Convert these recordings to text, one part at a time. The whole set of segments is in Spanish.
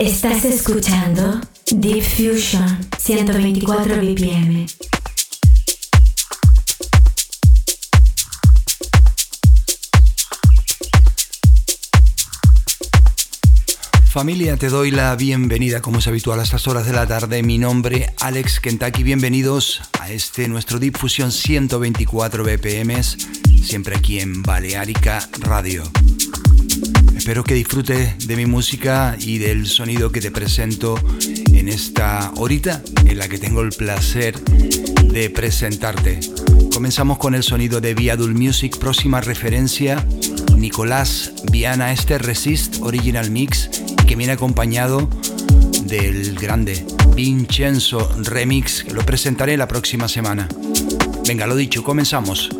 Estás escuchando Deep Fusion 124 BPM. Familia, te doy la bienvenida como es habitual a estas horas de la tarde. Mi nombre Alex Kentucky. Bienvenidos a este nuestro Deep Fusion 124 BPM, siempre aquí en Balearica Radio. Espero que disfrutes de mi música y del sonido que te presento en esta horita en la que tengo el placer de presentarte. Comenzamos con el sonido de Viadul Music, próxima referencia, Nicolás Viana, este Resist Original Mix, que viene acompañado del grande Vincenzo Remix, que lo presentaré la próxima semana. Venga, lo dicho, comenzamos.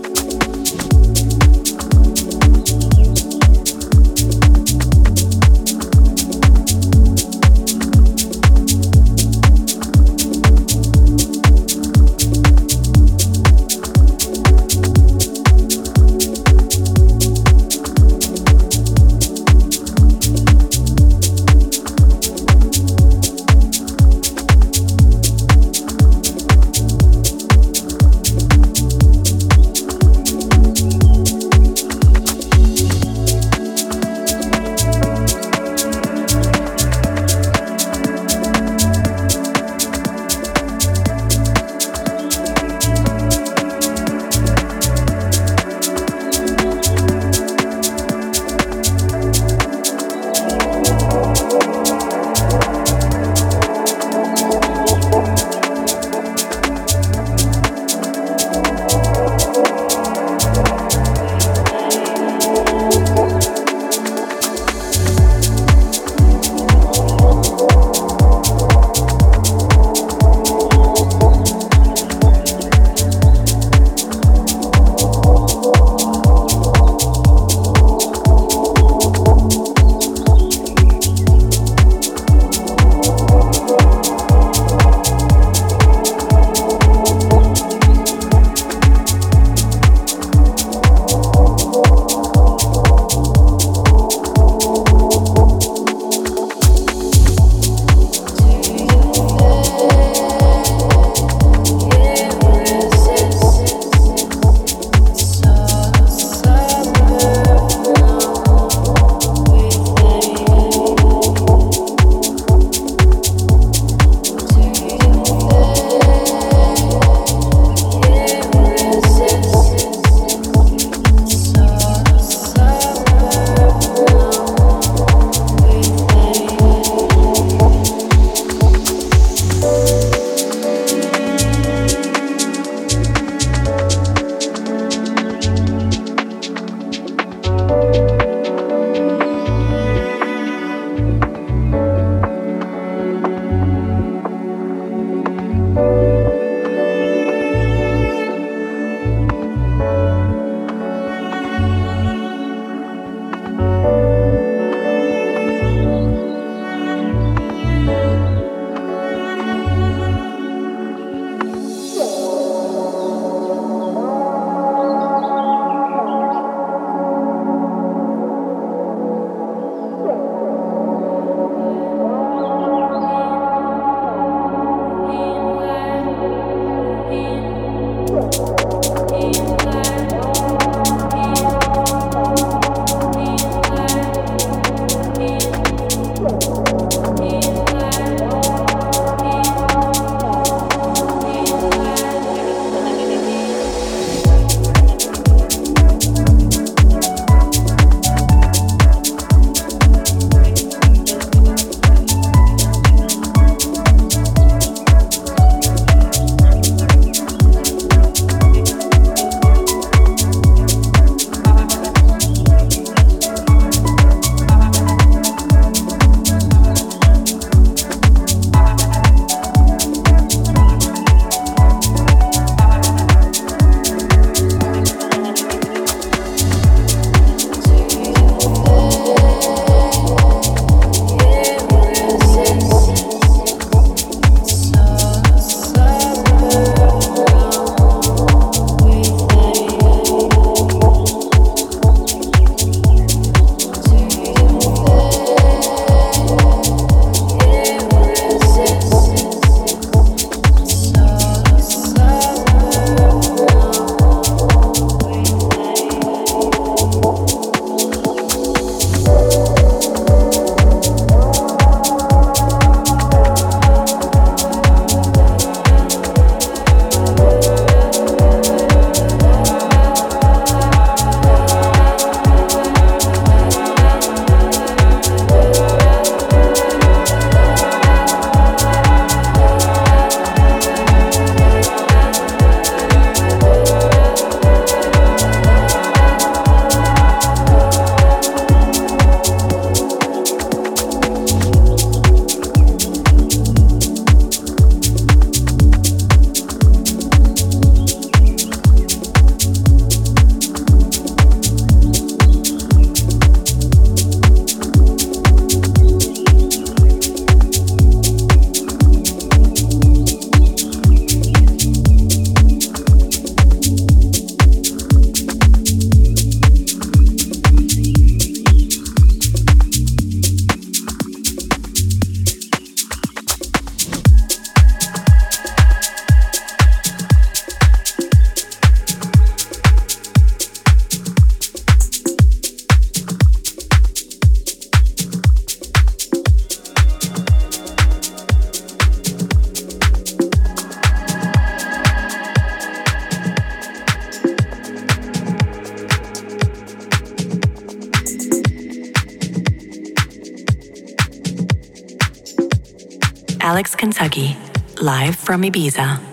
From Ibiza.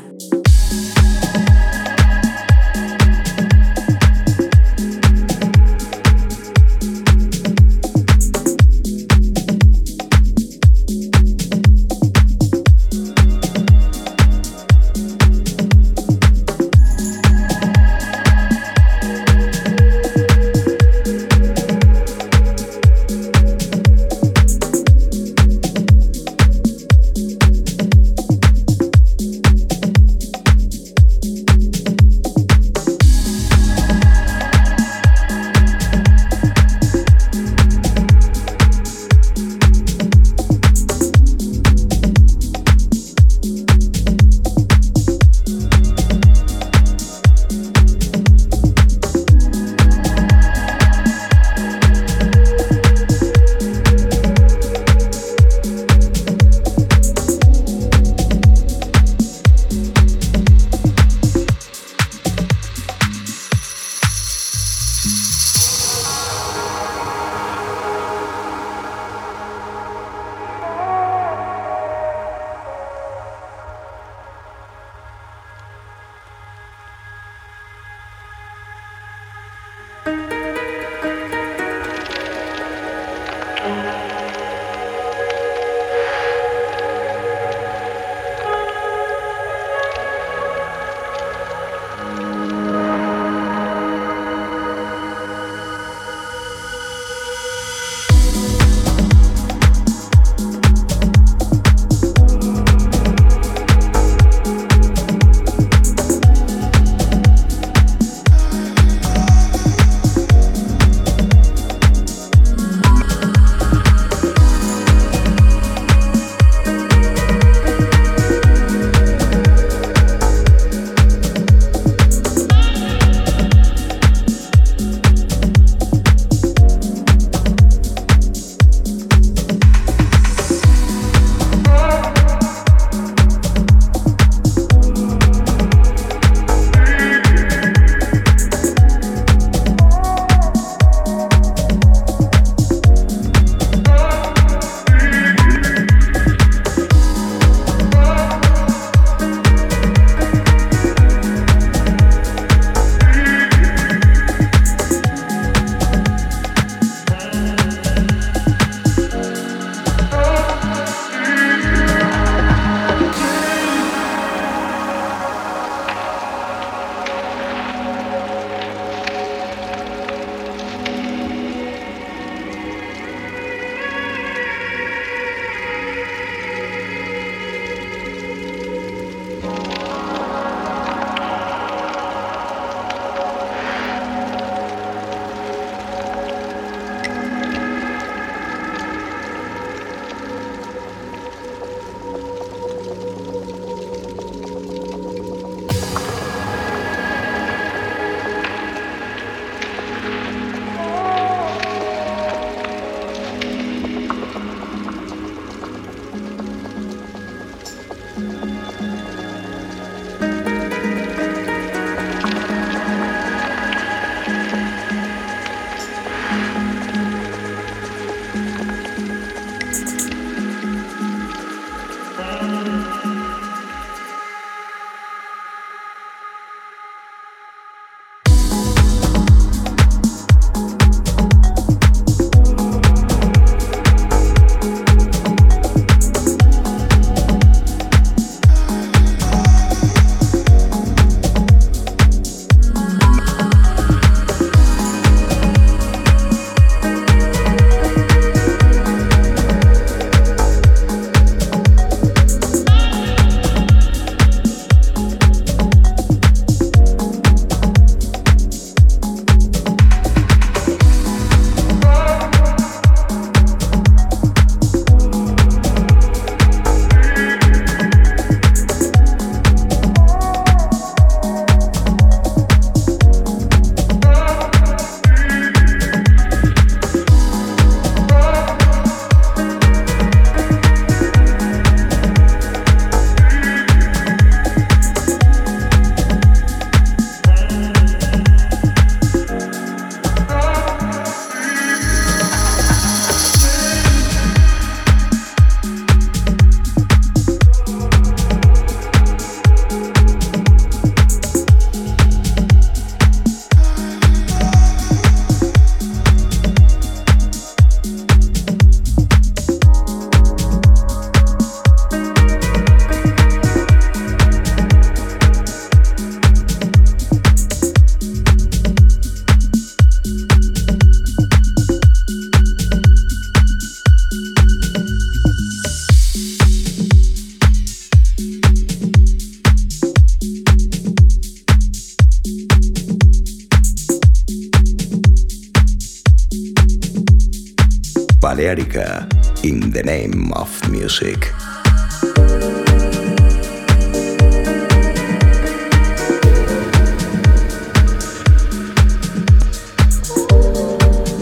In the name of music.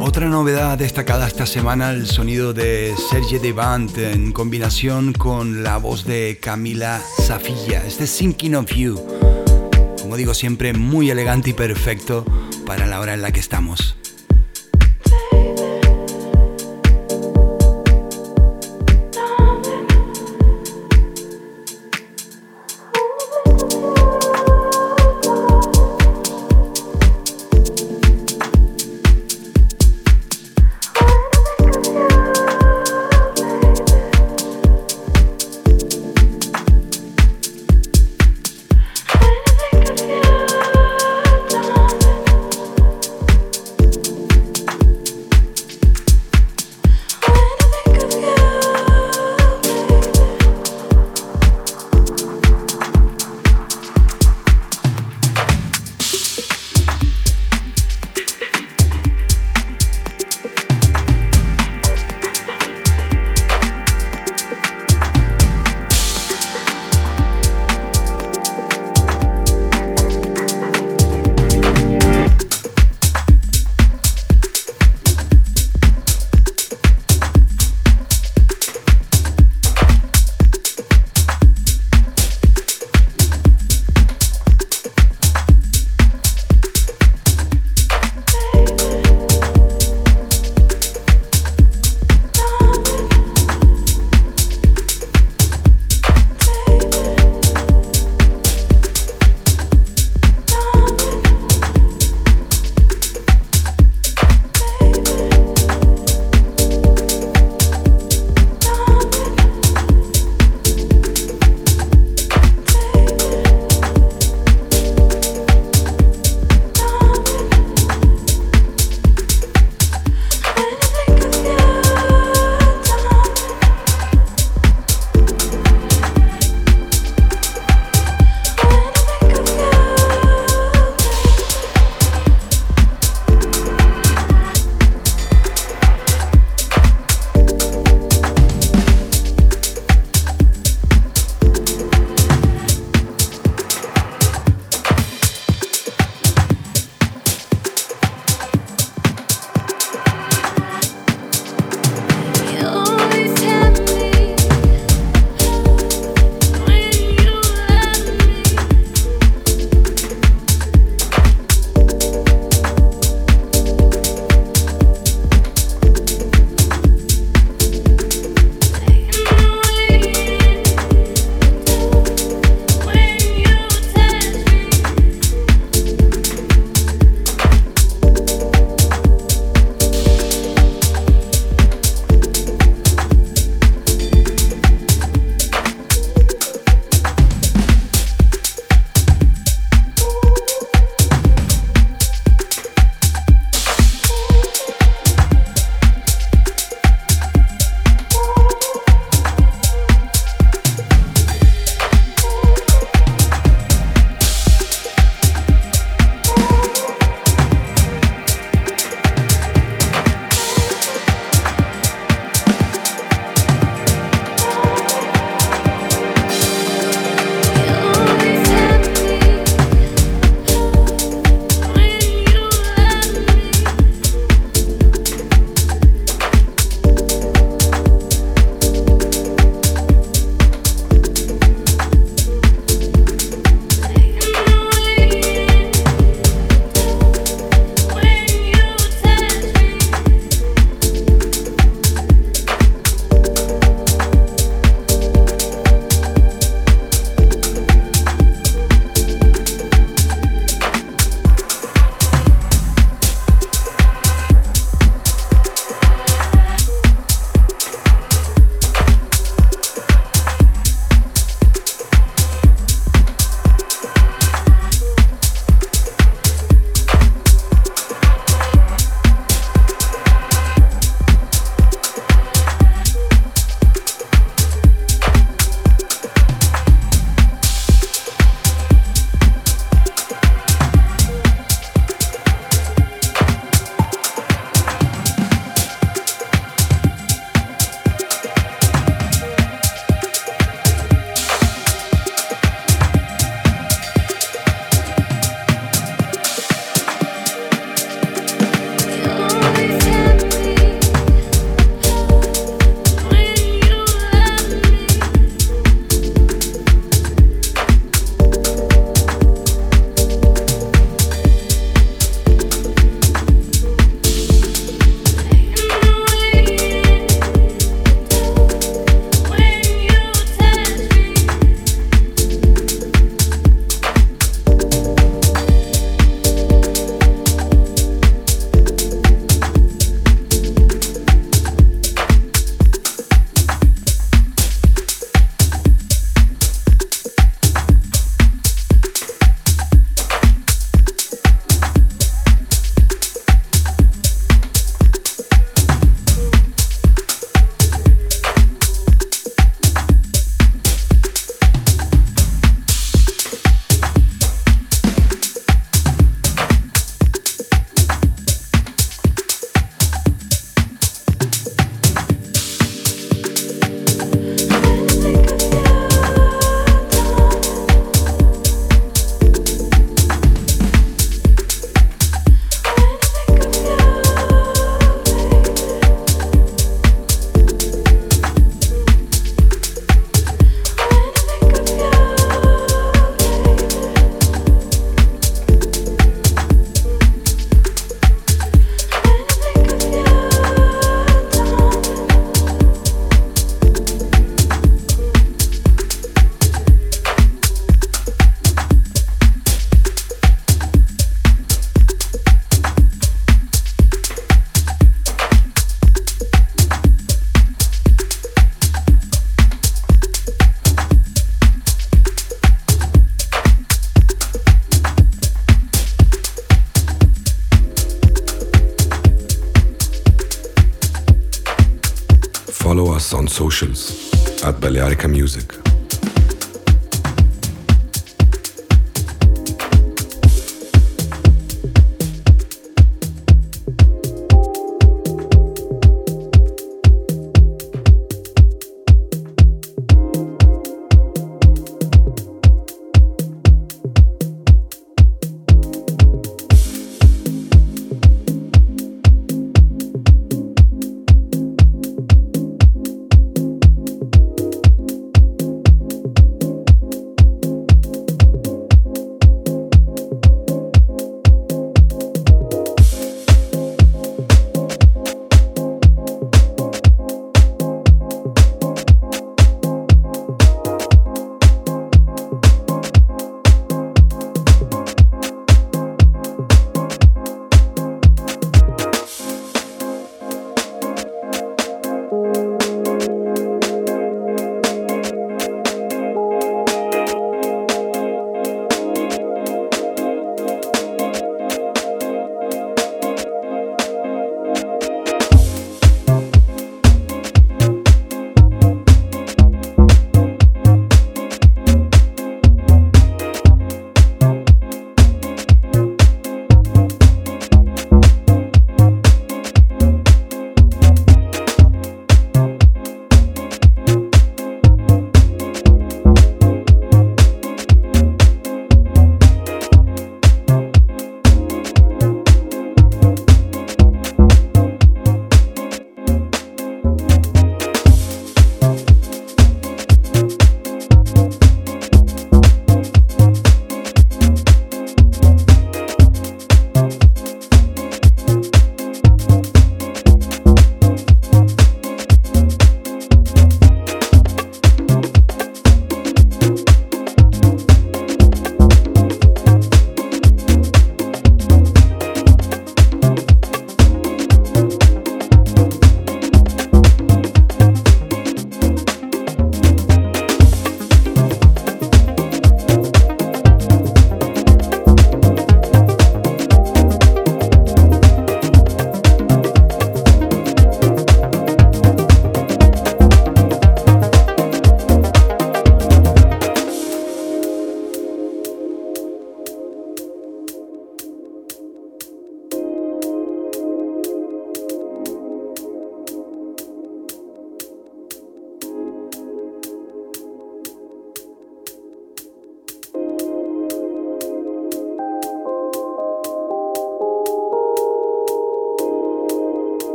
Otra novedad destacada esta semana, el sonido de Serge Devant en combinación con la voz de Camila Safilla. Este Thinking of You, como digo siempre, muy elegante y perfecto para la hora en la que estamos.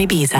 Ibisa.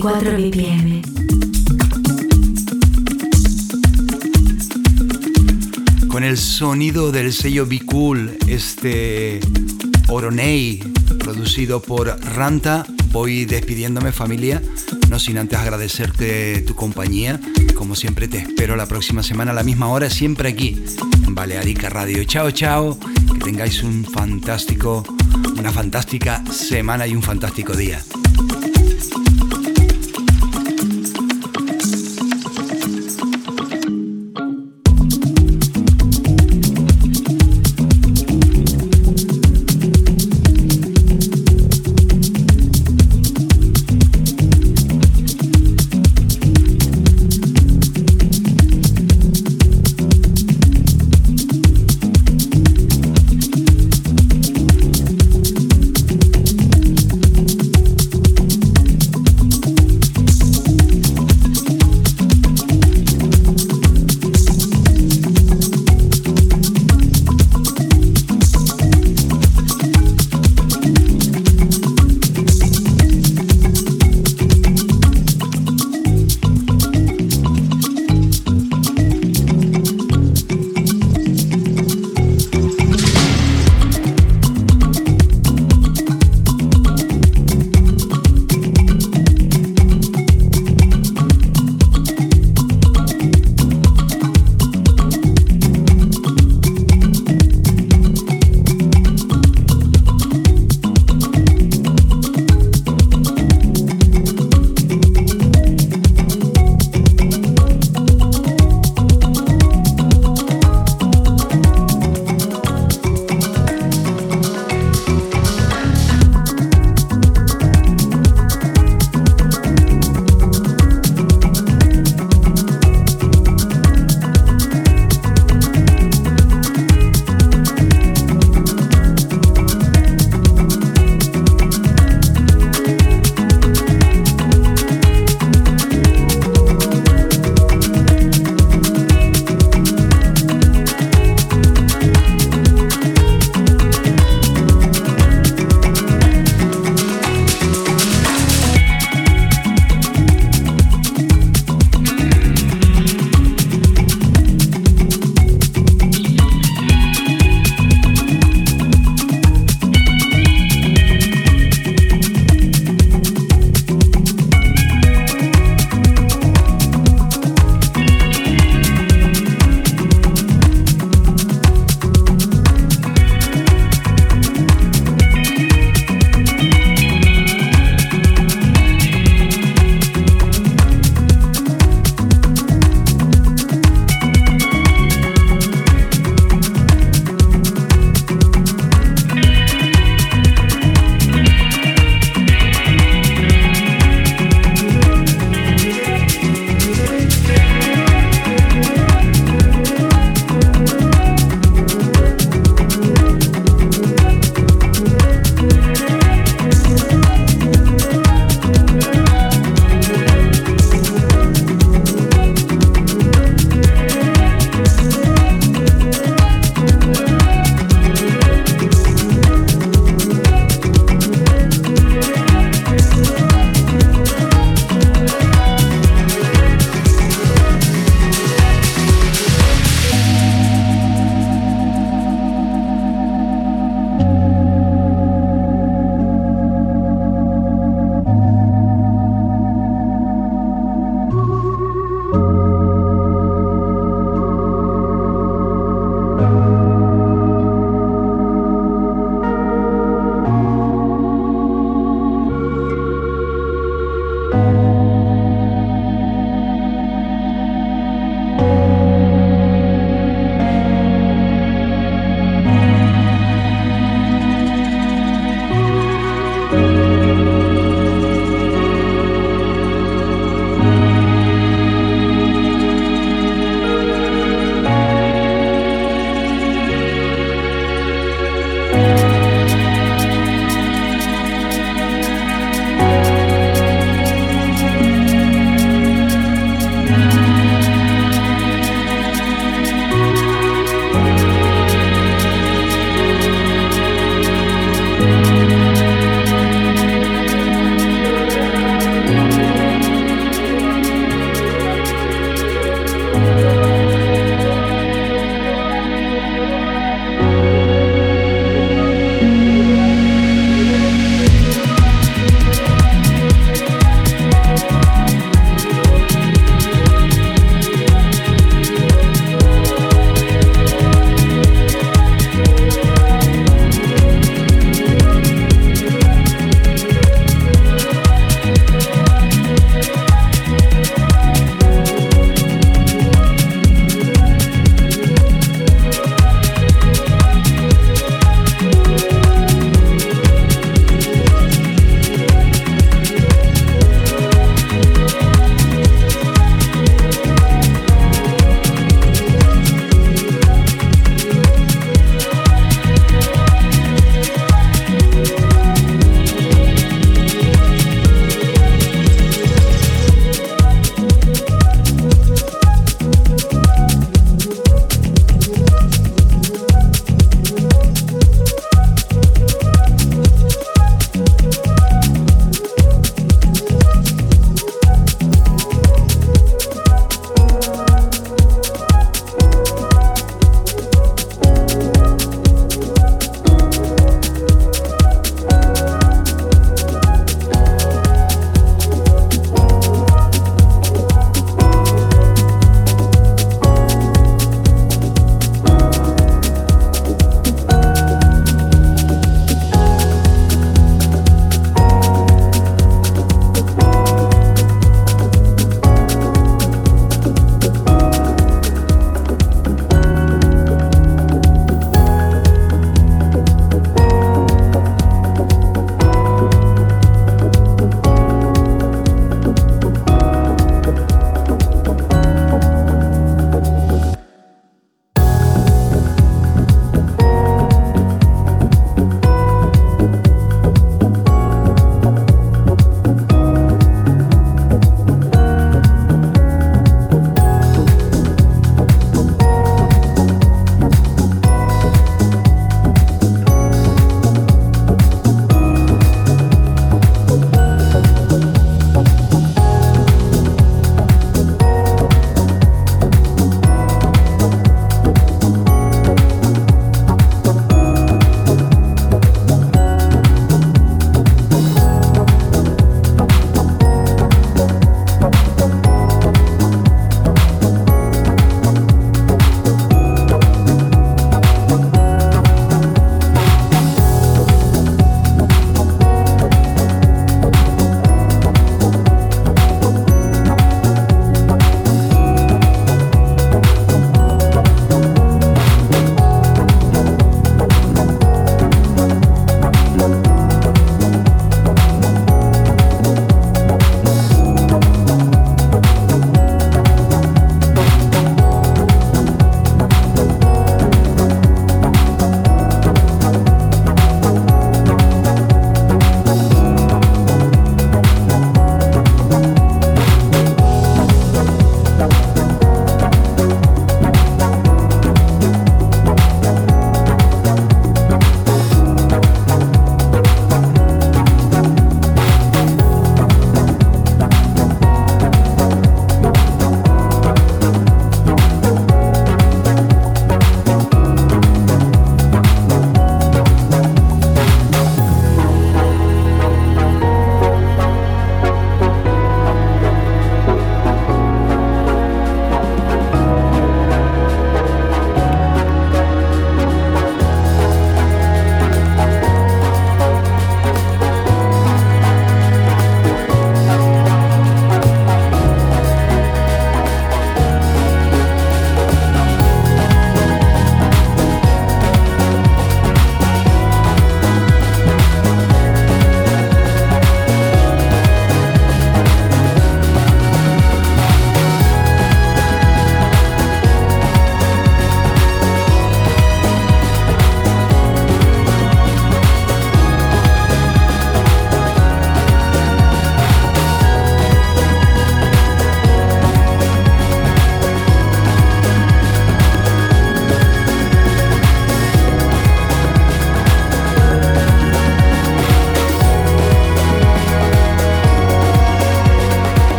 124 BPM. Con el sonido del sello Be Cool, este Oronei, producido por Ranta, voy despidiéndome familia, no sin antes agradecerte tu compañía. Como siempre te espero la próxima semana a la misma hora, siempre aquí en Balearica Radio. Chao, chao, que tengáis un fantástico una fantástica semana y un fantástico día.